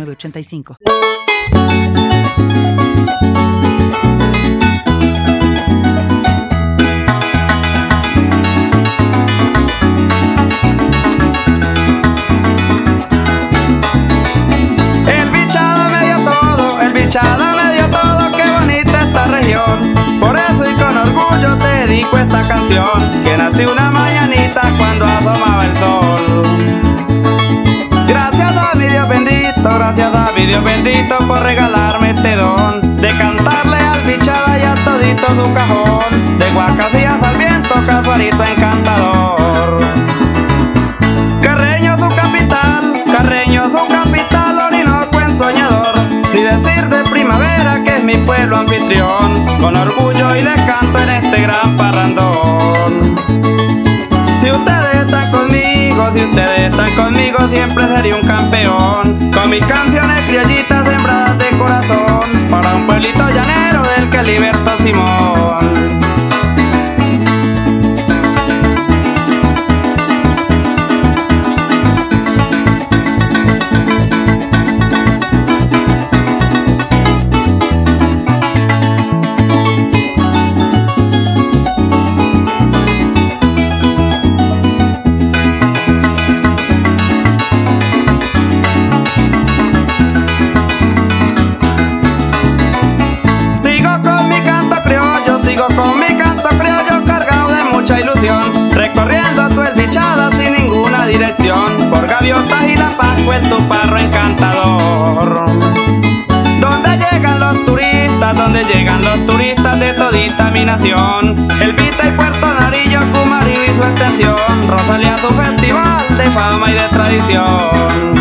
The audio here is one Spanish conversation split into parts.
85 El bichado me dio todo, el bichado me dio todo, qué bonita esta región. Por eso y con orgullo te dedico esta canción, que nací una mañanita cuando asomaba mi Dios bendito por regalarme este don de cantarle al bichada y a todito su cajón, de guacadillas al viento, casualito encantador. Carreño su capital, Carreño su capital, Orinoco en soñador. Ni decir de primavera que es mi pueblo anfitrión, con orgullo y les canto en este gran parrandón. Si ustedes están conmigo, si ustedes están conmigo, siempre seré un campeón. Mis canciones criollitas sembradas de corazón, para un pueblito llanero del que libertó Simón. Por gaviotas y la pascua en tu parro encantador. Donde llegan los turistas, donde llegan los turistas de todita mi nación, el Vita y Puerto Narillo, Cumarillo y su extensión, Rosalía su festival de fama y de tradición.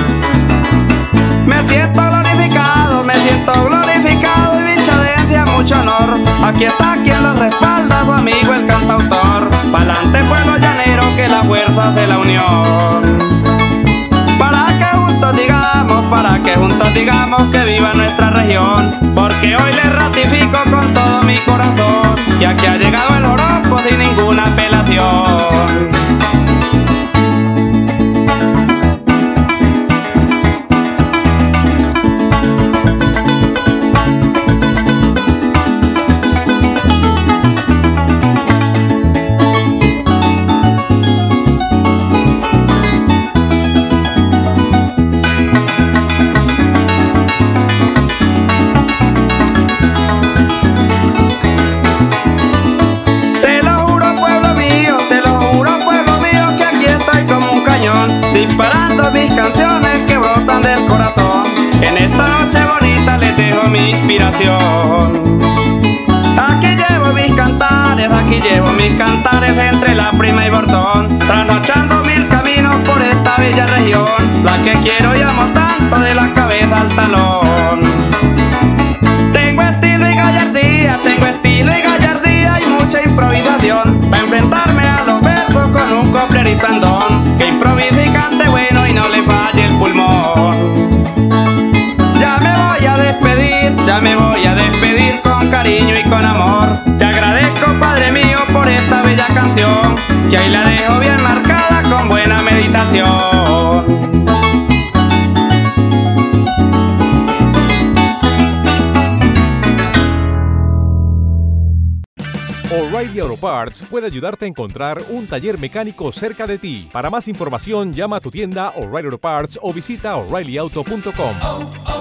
Me siento glorificado, me siento glorificado y bichadencia mucho honor. Aquí está quien los respalda, su amigo el cantautor. Pa'lante pueblo llanero que la de la unión. Para que juntos digamos, para que juntos digamos que viva nuestra región. Porque hoy le ratifico con todo mi corazón. Y aquí ha llegado el joropo sin ninguna apelación. Mis canciones que brotan del corazón. En esta noche bonita les dejo mi inspiración. Aquí llevo mis cantares, aquí llevo mis cantares entre la prima y bordón Trasnochando mil caminos por esta bella región. La que quiero y amo tanto de la ya me voy a despedir con cariño y con amor. Te agradezco, Padre mío, por esta bella canción que ahí la dejo bien marcada con buena meditación. O'Reilly Auto Parts puede ayudarte a encontrar un taller mecánico cerca de ti. Para más información, llama a tu tienda O'Reilly Auto Parts o visita oreillyauto.com.